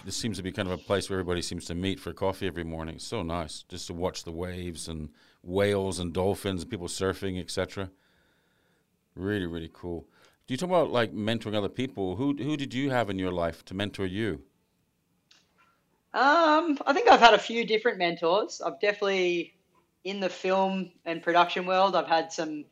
this seems to be kind of a place where everybody seems to meet for coffee every morning. It's so nice just to watch the waves and whales and dolphins and people surfing, etc. Really, really cool. Do you talk about like mentoring other people? Who who did you have in your life to mentor you? Um, I think I've had a few different mentors. I've definitely in the film and production world. I've had some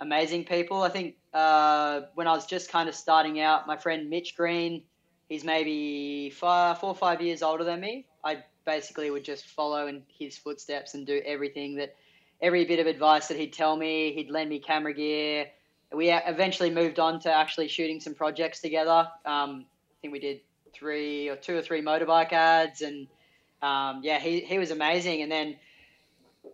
amazing people. I think uh, when I was just kind of starting out, my friend Mitch Green, he's maybe five, four or five years older than me. I basically would just follow in his footsteps and do everything that, every bit of advice that he'd tell me. He'd lend me camera gear. We eventually moved on to actually shooting some projects together. Um, I think we did three or two or three motorbike ads, and um, yeah, he he was amazing. And then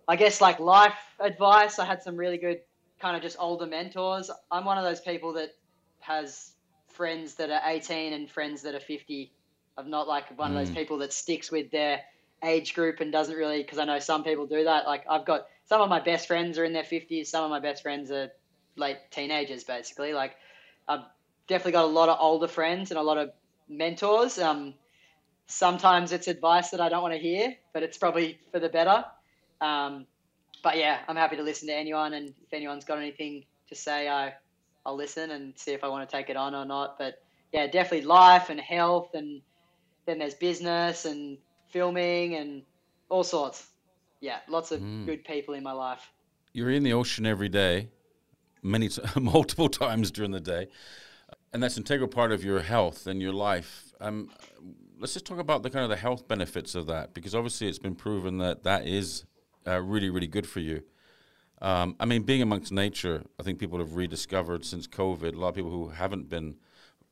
I guess like life advice, I had some really good kind of just older mentors. I'm one of those people that has friends that are 18 and friends that are 50. I'm not like one mm. of those mm. people that sticks with their age group and doesn't really because I know some people do that. Like I've got some of my best friends are in their 50s, some of my best friends are late teenagers basically. Like I've definitely got a lot of older friends and a lot of mentors. Um, sometimes it's advice that I don't want to hear, but it's probably for the better. Um, but yeah, I'm happy to listen to anyone, and if anyone's got anything to say, I I'll listen and see if I want to take it on or not. But yeah, definitely life and health, and then there's business and filming and all sorts. Yeah, lots of mm. good people in my life. You're in the ocean every day, many (laughs) multiple times during the day, and that's an integral part of your health and your life. Um, let's just talk about the kind of the health benefits of that, because obviously it's been proven that that is uh, really, really good for you. Um, I mean, being amongst nature, I think people have rediscovered since COVID. A lot of people who haven't been,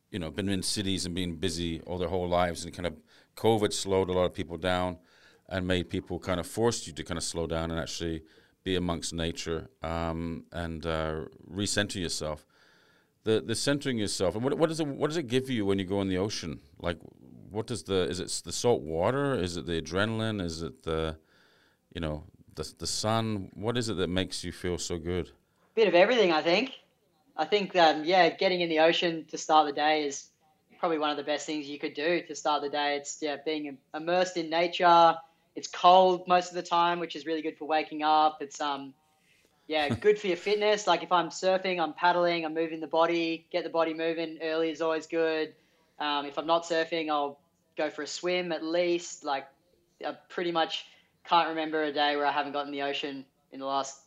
you know, been in cities and being busy all their whole lives, and kind of COVID slowed a lot of people down, and made people kind of forced you to kind of slow down and actually be amongst nature um, and uh, recenter yourself. The the centering yourself, and what what does it what does it give you when you go in the ocean? Like, what does the is it the salt water? Is it the adrenaline? Is it the you know the the sun? What is it that makes you feel so good? Bit of everything, I think. I think that yeah, getting in the ocean to start the day is probably one of the best things you could do to start the day. It's yeah, being immersed in nature. It's cold most of the time, which is really good for waking up. It's um, yeah, (laughs) good for your fitness. Like if I'm surfing, I'm paddling, I'm moving the body. Get the body moving early is always good. Um, if I'm not surfing, I'll go for a swim at least. Like I pretty much can't remember a day where I haven't gotten the ocean in the last.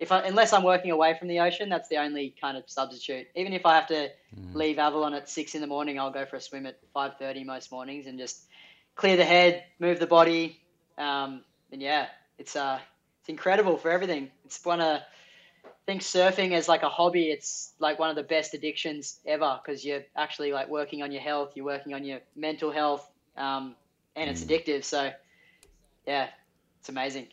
If I, unless I'm working away from the ocean, that's the only kind of substitute. Even if I have to mm. leave Avalon at six in the morning, I'll go for a swim at five thirty most mornings and just clear the head, move the body, um, and yeah, it's uh, it's incredible for everything. It's one of I think surfing as like a hobby, it's like one of the best addictions ever because you're actually like working on your health, you're working on your mental health, um, and it's mm. addictive. So, yeah, it's amazing.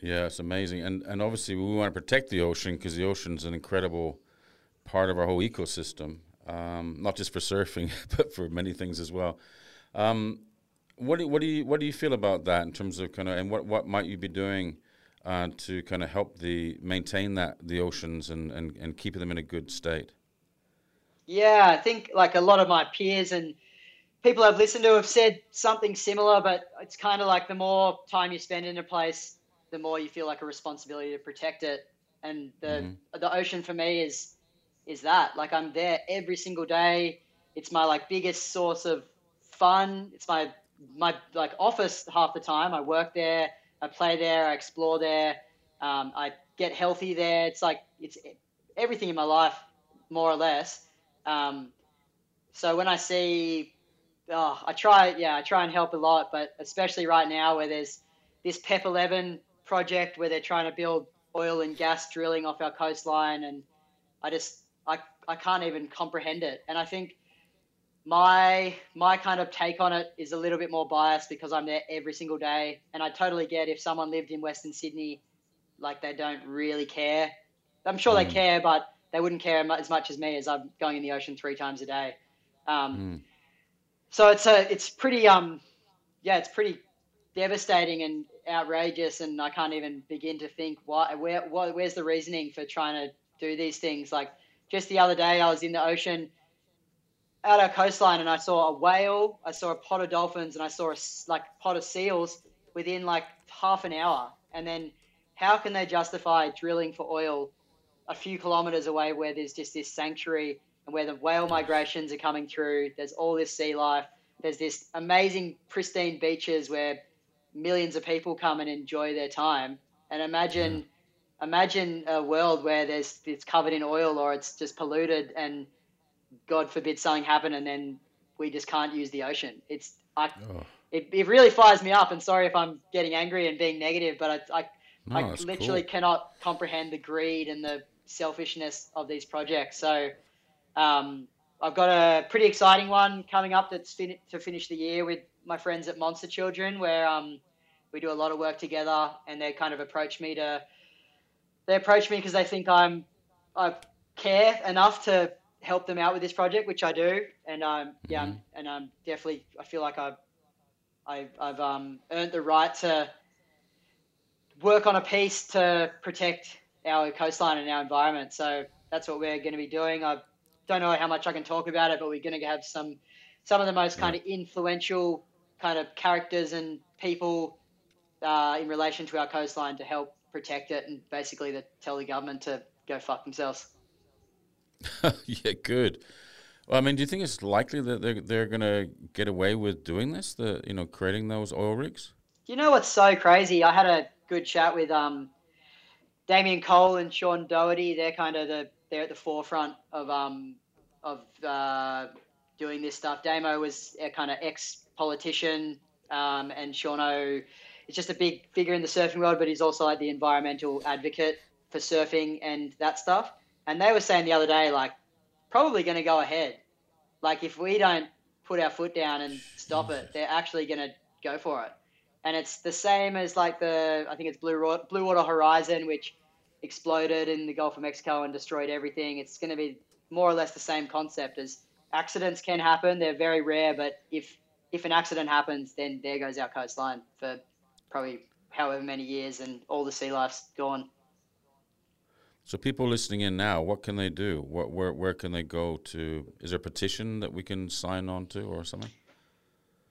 Yeah, it's amazing, and and obviously we want to protect the ocean because the ocean's an incredible part of our whole ecosystem, um, not just for surfing, (laughs) but for many things as well. Um, what do what do you what do you feel about that in terms of kind of and what what might you be doing uh, to kind of help the maintain that the oceans and, and and keep them in a good state? Yeah, I think like a lot of my peers and people I've listened to have said something similar, but it's kind of like the more time you spend in a place, the more you feel like a responsibility to protect it. And the mm-hmm. the ocean for me is is that like I'm there every single day. It's my like biggest source of fun. It's my my like office half the time. I work there. I play there. I explore there. Um, I get healthy there. It's like it's everything in my life, more or less. Um, so when I see oh, I try, yeah, I try and help a lot, but especially right now where there's this PEP 11 project where they're trying to build oil and gas drilling off our coastline, and I just, I, I can't even comprehend it. And I think my my kind of take on it is a little bit more biased because I'm there every single day, and I totally get if someone lived in Western Sydney, like they don't really care. I'm sure mm. they care, but they wouldn't care as much as me as I'm going in the ocean three times a day. Um, mm so it's a it's pretty um yeah it's pretty devastating and outrageous and I can't even begin to think why where what, where's the reasoning for trying to do these things like just the other day I was in the ocean out our coastline and I saw a whale, I saw a pot of dolphins, and I saw a like pot of seals within like half an hour. And then, how can they justify drilling for oil a few kilometers away where there's just this sanctuary and where the whale migrations are coming through? There's all this sea life. There's this amazing pristine beaches where millions of people come and enjoy their time. And imagine, imagine a world where there's it's covered in oil or it's just polluted and God forbid something happen and then we just can't use the ocean. It's I, oh. it, it really fires me up. And sorry if I'm getting angry and being negative, but I I, no, I literally cool. cannot comprehend the greed and the selfishness of these projects. So um, I've got a pretty exciting one coming up that's fin- to finish the year with my friends at Monster Children, where um, we do a lot of work together, and they kind of approach me to they approach me because they think I'm I care enough to help them out with this project, which I do, and um, yeah, mm-hmm. and I'm definitely I feel like I've I've, I've um, earned the right to work on a piece to protect our coastline and our environment. So that's what we're going to be doing. I don't know how much I can talk about it, but we're going to have some some of the most kind of influential kind of characters and people uh, in relation to our coastline to help protect it and basically to tell the government to go fuck themselves. (laughs) yeah, good. Well, I mean, do you think it's likely that they're they're going to get away with doing this? The you know creating those oil rigs. You know what's so crazy? I had a good chat with um, Damien Cole and Sean Doherty. They're kind of the they're at the forefront of um of uh, doing this stuff. Damo was a kind of ex politician, um, and Shauno is just a big figure in the surfing world, but he's also like the environmental advocate for surfing and that stuff. And they were saying the other day, like, probably going to go ahead. Like, if we don't put our foot down and stop it, they're actually going to go for it. And it's the same as like the, I think it's Blue, Blue Water Horizon, which exploded in the Gulf of Mexico and destroyed everything. It's going to be more or less the same concept as accidents can happen. They're very rare, but if if an accident happens, then there goes our coastline for probably however many years, and all the sea life's gone. So people listening in now, what can they do? What, where where can they go to? Is there a petition that we can sign on to or something?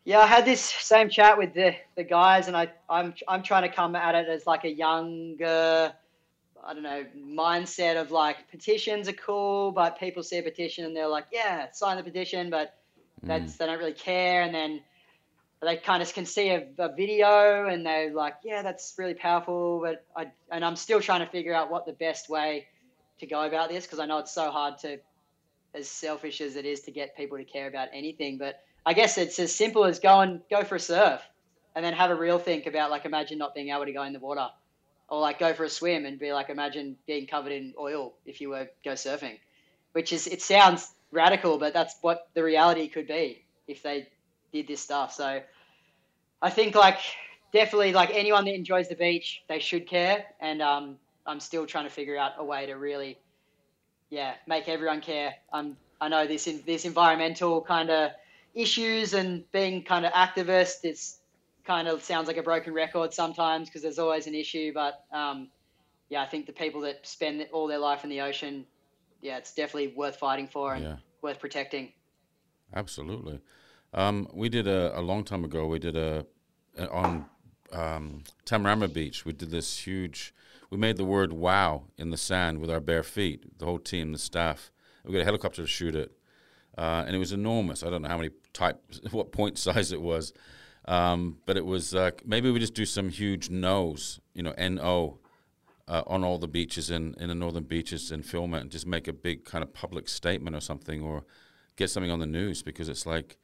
Yeah, I had this same chat with the, the guys, and I I'm I'm trying to come at it as like a younger, I don't know, mindset of like petitions are cool, but people see a petition and they're like, yeah, sign the petition, but that's mm. they don't really care, and then they kind of can see a, a, video and they're like, yeah, that's really powerful. But I, and I'm still trying to figure out what the best way to go about this because I know it's so hard to, as selfish as it is to get people to care about anything. But I guess it's as simple as go and go for a surf and then have a real think about like, imagine not being able to go in the water or like go for a swim and be like, imagine being covered in oil if you were go surfing, which is, it sounds radical, but that's what the reality could be if they did this stuff. So I think like definitely like anyone that enjoys the beach, they should care. And um, I'm still trying to figure out a way to really, yeah, make everyone care. Um, I know this in, this environmental kind of issues and being kind of activist. It's kind of sounds like a broken record sometimes because there's always an issue. But um, yeah, I think the people that spend all their life in the ocean, yeah, it's definitely worth fighting for and yeah. worth protecting. Absolutely. Um, we did a, a long time ago. We did a on um, Tamarama Beach. We did this huge. We made the word "wow" in the sand with our bare feet. The whole team, the staff. We got a helicopter to shoot it, uh, and it was enormous. I don't know how many type, (laughs) what point size it was, um, but it was. Uh, maybe we just do some huge no's, you know, N O, uh, on all the beaches in in the northern beaches and film it and just make a big kind of public statement or something, or get something on the news because it's like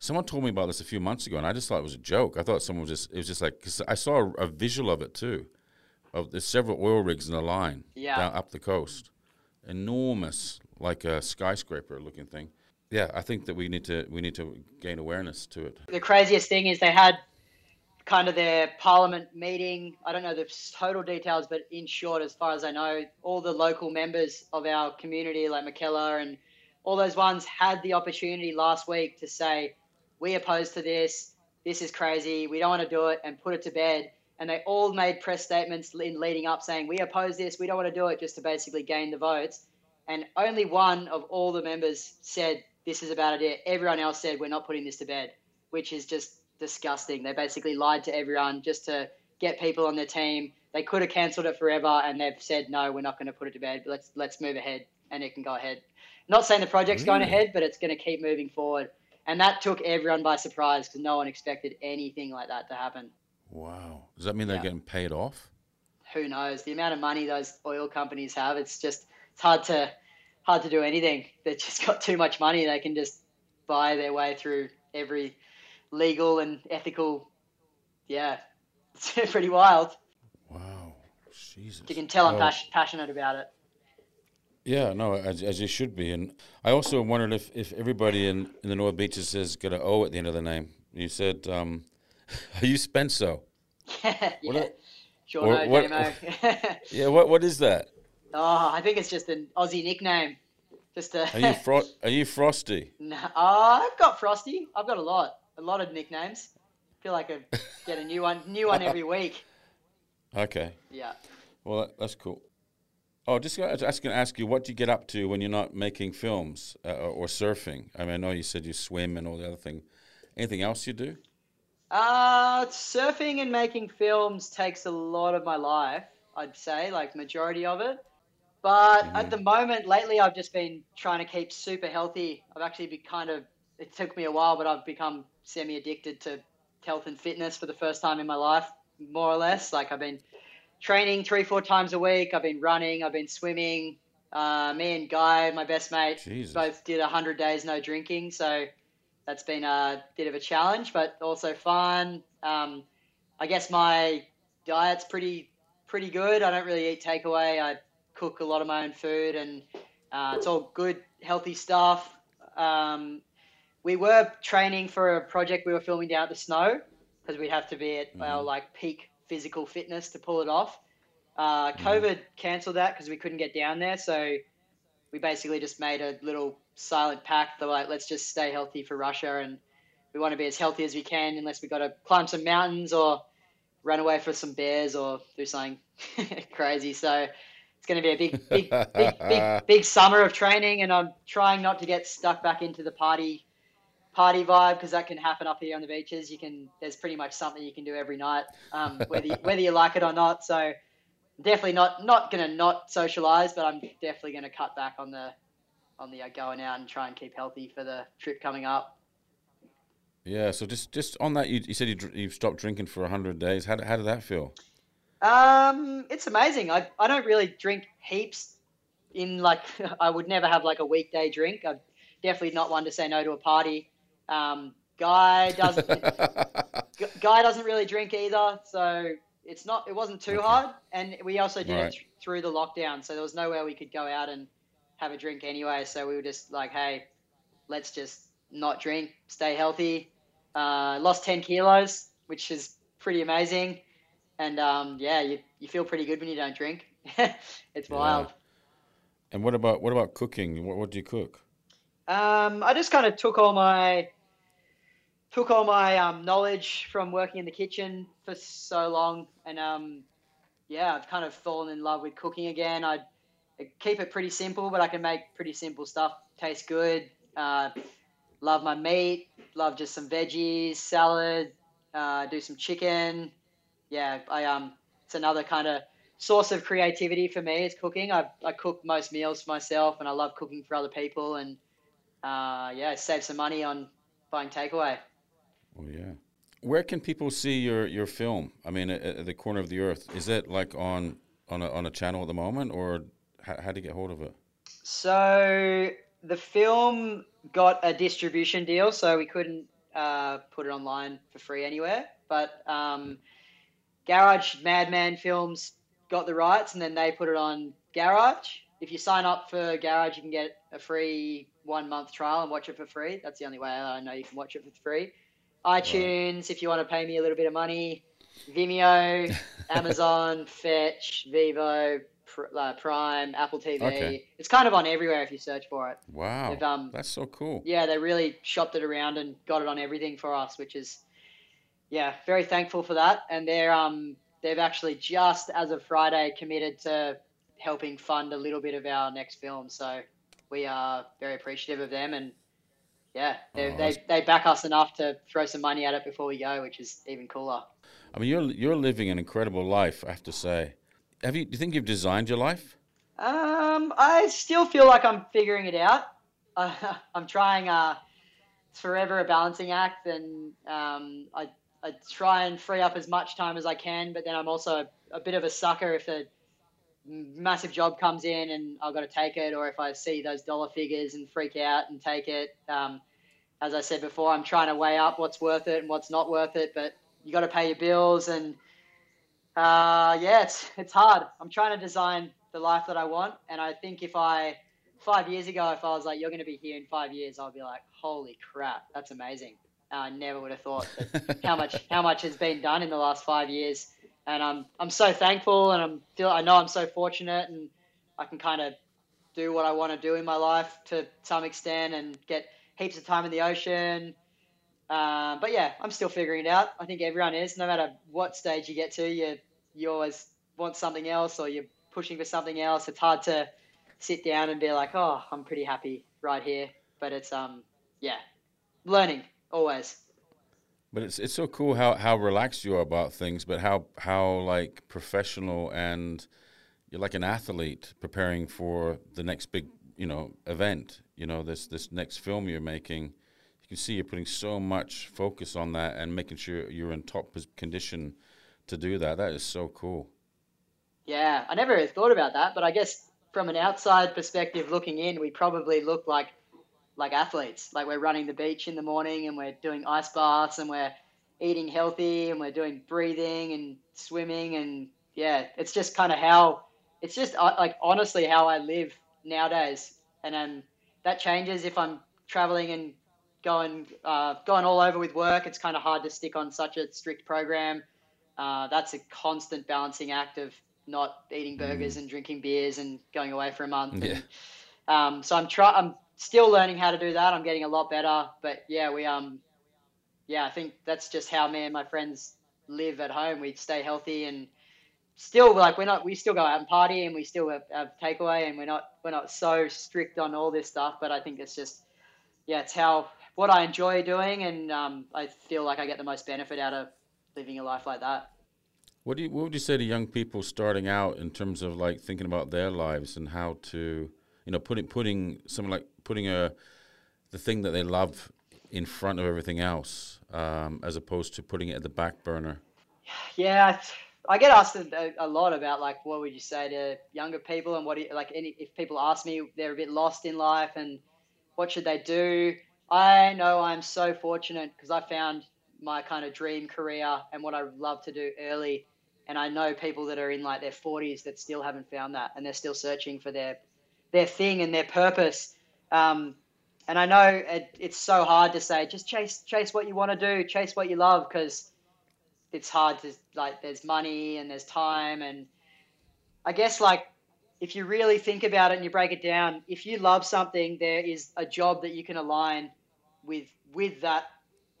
Someone told me about this a few months ago, and I just thought it was a joke. I thought someone was just, it was just like, cause I saw a, a visual of it too. Of there's several oil rigs in a line yeah. down up the coast. Enormous, like a skyscraper looking thing. Yeah, I think that we need to we need to gain awareness to it. The craziest thing is they had kind of their parliament meeting. I don't know the total details, but in short, as far as I know, all the local members of our community, like Mackellar and all those ones, had the opportunity last week to say, we oppose to this. This is crazy. We don't want to do it and put it to bed. And they all made press statements in leading up saying, we oppose this. We don't want to do it just to basically gain the votes. And only one of all the members said, this is a bad idea. Everyone else said we're not putting this to bed, which is just disgusting. They basically lied to everyone just to get people on their team. They could have cancelled it forever, and they've said no, we're not going to put it to bed. But Let's let's move ahead, and it can go ahead. Not saying the project's going ahead, but it's going to keep moving forward. And that took everyone by surprise because no one expected anything like that to happen. Wow. Does that mean they're Yeah. getting paid off? Who knows the amount of money those oil companies have? It's just it's hard to hard to do anything. They've just got too much money. They can just buy their way through every legal and ethical. Yeah, it's (laughs) pretty wild. Wow. Jesus. You can tell I'm Oh. pas- passionate about it. Yeah, no, as, as you should be. And I also wondered if, if everybody in, in the North Beaches is going to O at the end of the name. You said, um, are (laughs) you Spencer? (laughs) yeah, are- sure or no, what-. Yeah, what what is that? Oh, I think it's just an Aussie nickname. Just a. Are you (laughs) fro- are you Frosty? No, oh, I've got Frosty. I've got a lot, a lot of nicknames. I feel like I get a new one, new one every (laughs) week. Okay. Yeah. Well, that, that's cool. Oh, just I was just going to ask you, what do you get up to when you're not making films uh, or, or surfing? I mean, I know you said you swim and all the other thing. Anything else you do? Uh, surfing and making films takes a lot of my life. I'd say, like majority of it. But at the moment, lately, I've just been trying to keep super healthy. I've actually been kind of. It took me a while, but I've become semi-addicted to health and fitness for the first time in my life, more or less. Like I've been training three, four times a week. I've been running. I've been swimming. Uh, me and Guy, my best mate, Jesus. both did hundred days no drinking. So that's been a bit of a challenge, but also fun. Um, I guess my diet's pretty pretty good. I don't really eat takeaway. I cook a lot of my own food, and uh, it's all good, healthy stuff. Um, we were training for a project we were filming down at the snow because we'd have to be at our like peak physical fitness to pull it off. Uh, COVID cancelled that because we couldn't get down there, so we basically just made a little silent pact. They're like, let's just stay healthy for Russia, and we want to be as healthy as we can, unless we've got to climb some mountains or run away for some bears or do something (laughs) crazy. So going to be a big, big, big, big, big summer of training, and I'm trying not to get stuck back into the party party vibe because that can happen up here on the beaches. You can there's pretty much something you can do every night, um, whether you, (laughs) whether you like it or not. So definitely not not going to not socialize, but I'm definitely going to cut back on the on the uh, going out and try and keep healthy for the trip coming up. Yeah. So just just on that, you, you said you dr- you stopped drinking for hundred days. How how did that feel? Um, it's amazing. I, I don't really drink heaps. In like, (laughs) I would never have like a weekday drink. I'm definitely not one to say no to a party. Um, guy doesn't. (laughs) Guy doesn't really drink either, so it's not. It wasn't too Okay. hard, and we also did Right. it th- through the lockdown, so there was nowhere we could go out and have a drink anyway. So we were just like, hey, let's just not drink, stay healthy. Uh, lost ten kilos, which is pretty amazing, and um, yeah, you you feel pretty good when you don't drink. (laughs) it's wild. And what about what about cooking? What what do you cook? Um, I just kind of took all my took all my um, knowledge from working in the kitchen for so long, and um, yeah, I've kind of fallen in love with cooking again. I, I keep it pretty simple, but I can make pretty simple stuff taste good. Uh, love my meat. Love just some veggies, salad. Uh, do some chicken. Yeah, I um, it's another kind of source of creativity for me is cooking. I I cook most meals for myself, and I love cooking for other people, and uh, yeah, save some money on buying takeaway. Oh yeah. Where can people see your, your film? I mean, at, at the corner of the earth. Is it like on on a, on a channel at the moment, or how, how do you get hold of it? So the film got a distribution deal, so we couldn't uh, put it online for free anywhere. But um, Garage Madman Films got the rights, and then they put it on Garage. If you sign up for Garage, you can get a free one month trial and watch it for free. That's the only way I know you can watch it for free. iTunes, if you want to pay me a little bit of money. Vimeo, (laughs) Amazon, Fetch, Vivo, Pr- uh, Prime, Apple TV. Okay. It's kind of on everywhere if you search for it. Wow, um, that's so cool. Yeah, they really shopped it around and got it on everything for us, which is, yeah, very thankful for that. And they're um they've actually just as of Friday committed to helping fund a little bit of our next film. So we are very appreciative of them, and yeah, they, Oh, they, they back us enough to throw some money at it before we go, which is even cooler. I mean, you're you're living an incredible life. I have to say. Have you? Do you think you've designed your life? Um, I still feel like I'm figuring it out. Uh, (laughs) I'm trying. Uh, it's forever a balancing act, and um, I I try and free up as much time as I can. But then I'm also a, bit of a sucker if a massive job comes in and I've got to take it, or if I see those dollar figures and freak out and take it. Um, as I said before, I'm trying to weigh up what's worth it and what's not worth it. But you got to pay your bills, and uh, yeah, it's it's hard. I'm trying to design the life that I want, and I think if I five years ago, if I was like, "You're going to be here in five years," I'll be like, "Holy crap, that's amazing!" I never would have thought that (laughs) how much how much has been done in the last five years, and I'm I'm so thankful, and I'm feel I know I'm so fortunate, and I can kind of do what I want to do in my life to some extent, and get heaps of time in the ocean. Um, but yeah, I'm still figuring it out. I think everyone is. No matter what stage you get to, you you always want something else, or you're pushing for something else. It's hard to sit down and be like, oh, I'm pretty happy right here. But it's um, yeah, learning always. But it's it's so cool how, how relaxed you are about things, but how how like professional and you're like an athlete preparing for the next big you know event. You know this this next film you're making. You can see you're putting so much focus on that and making sure you're in top condition to do that. That is so cool. Yeah, I never thought about that, but I guess from an outside perspective looking in, we probably look like like athletes. Like we're running the beach in the morning and we're doing ice baths and we're eating healthy and we're doing breathing and swimming and yeah, it's just kind of how it's just uh, like honestly how I live nowadays. And um, that changes if I'm traveling and going uh, going all over with work. It's kind of hard to stick on such a strict program. Uh, that's a constant balancing act of not eating burgers and drinking beers and going away for a month. Yeah. And, um, so I'm try I'm still learning how to do that. I'm getting a lot better, but yeah, we um, yeah, I think that's just how me and my friends live at home. We stay healthy and still like we're not we still go out and party and we still have, have takeaway and we're not we're not so strict on all this stuff. But I think it's just yeah, it's how what I enjoy doing and um, I feel like I get the most benefit out of living a life like that. What do you what would you say to young people starting out in terms of like thinking about their lives and how to you know putting putting something like putting a the thing that they love in front of everything else um, as opposed to putting it at the back burner. Yeah, I get asked a, a lot about like what would you say to younger people and what do you, like any if people ask me they're a bit lost in life and what should they do? I know I'm so fortunate because I found my kind of dream career and what I love to do early, and I know people that are in like their 40s that still haven't found that and they're still searching for their their thing and their purpose. Um, and I know it, it's so hard to say just chase chase what you want to do, chase what you love because it's hard to like there's money and there's time and I guess like if you really think about it and you break it down, if you love something, there is a job that you can align with with that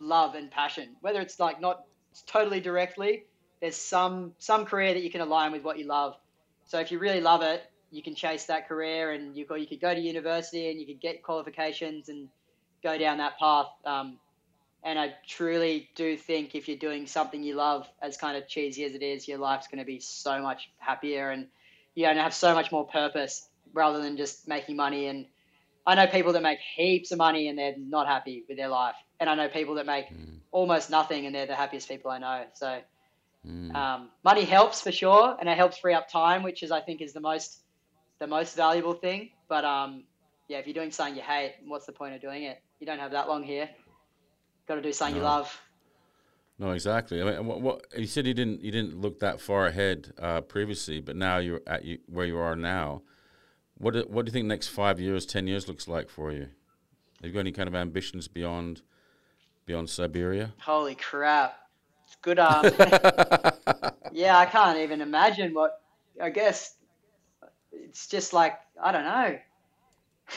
love and passion. Whether it's like not totally directly, there's some some career that you can align with what you love. So if you really love it, you can chase that career and you you could go to university and you could get qualifications and go down that path. Um, and I truly do think if you're doing something you love, as kind of cheesy as it is, your life's going to be so much happier and you're going to have so much more purpose rather than just making money. And I know people that make heaps of money and they're not happy with their life. And I know people that make almost nothing and they're the happiest people I know. So um, money helps for sure, and it helps free up time, which is I think is the most the most valuable thing. But um, yeah, if you're doing something you hate, what's the point of doing it? You don't have that long here. Got to do something you love. No, exactly. I mean, what, what you said you didn't you didn't look that far ahead uh, previously, but now you're at you, where you are now. What do, what do you think the next five years, ten years looks like for you? Have you got any kind of ambitions beyond beyond Siberia? Holy crap! It's good. Um, (laughs) (laughs) yeah, I can't even imagine what. I guess it's just like I don't know.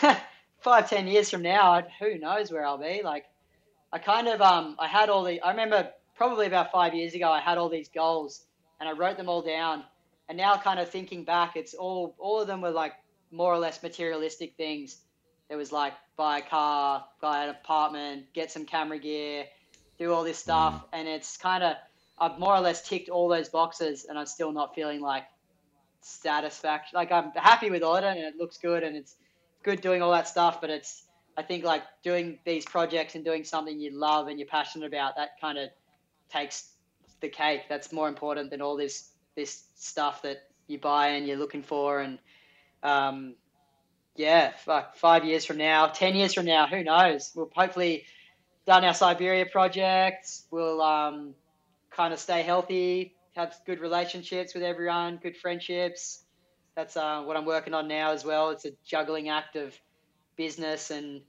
(laughs) Five, ten years from now, who knows where I'll be? Like, I kind of um, I had all the. I remember probably about five years ago, I had all these goals and I wrote them all down. And now, kind of thinking back, it's all all of them were like more or less materialistic things it was like buy a car, buy an apartment, get some camera gear, do all this stuff, mm. and it's kind of I've more or less ticked all those boxes, and I'm still not feeling like satisfaction. Like I'm happy with all it, and it looks good, and it's good doing all that stuff. But it's I think like doing these projects and doing something you love and you're passionate about that kind of takes the cake. That's more important than all this this stuff that you buy and you're looking for. And um, yeah, fuck, five years from now, ten years from now, who knows? We'll hopefully done our Siberia project. We'll um, kind of stay healthy, have good relationships with everyone, good friendships. That's uh, what I'm working on now as well. It's a juggling act of business and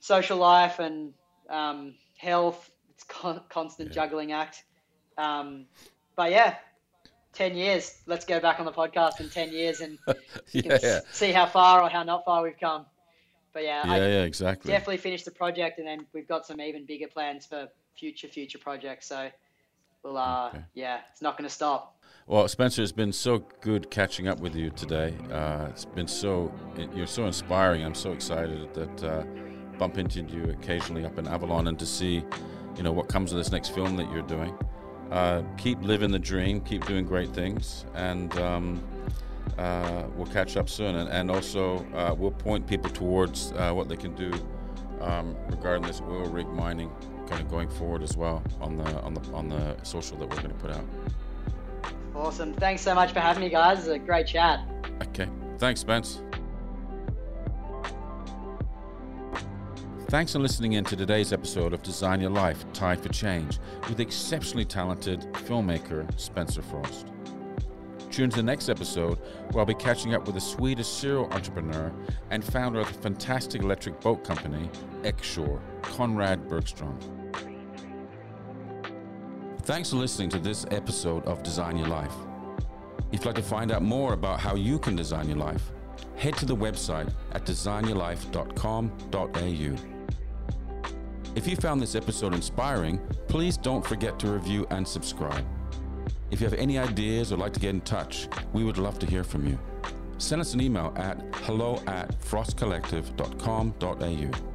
social life and um, health. It's con- constant yeah. juggling act. Um, but yeah, 10 years. Let's go back on the podcast in 10 years and (laughs) yeah, yeah. see how far or how not far we've come. But yeah, yeah, I yeah, exactly. Definitely finish the project, and then we've got some even bigger plans for future future projects. So we'll, uh, okay. yeah, it's not going to stop. Well, Spencer, it's been so good catching up with you today. Uh, it's been so you're so inspiring. I'm so excited that uh, bump into you occasionally up in Avalon and to see, you know, what comes of this next film that you're doing. Uh, keep living the dream, keep doing great things, and um, uh, we'll catch up soon. And, and also, uh, we'll point people towards uh, what they can do um, regarding this oil rig mining, kind of going forward as well on the on the on the social that we're going to put out. Awesome! Thanks so much for having me, guys. It's a great chat. Okay, thanks, Spence. Thanks for listening in to today's episode of Design Your Life Tide for Change with exceptionally talented filmmaker Spencer Frost. Tune to the next episode where I'll be catching up with a Swedish serial entrepreneur and founder of the fantastic electric boat company, Xshore, Conrad Bergstrom. Thanks for listening to this episode of Design Your Life. If you'd like to find out more about how you can design your life, head to the website at designyourlife.com.au. If you found this episode inspiring, please don't forget to review and subscribe. If you have any ideas or like to get in touch, we would love to hear from you. Send us an email at hello at frostcollective.com.au.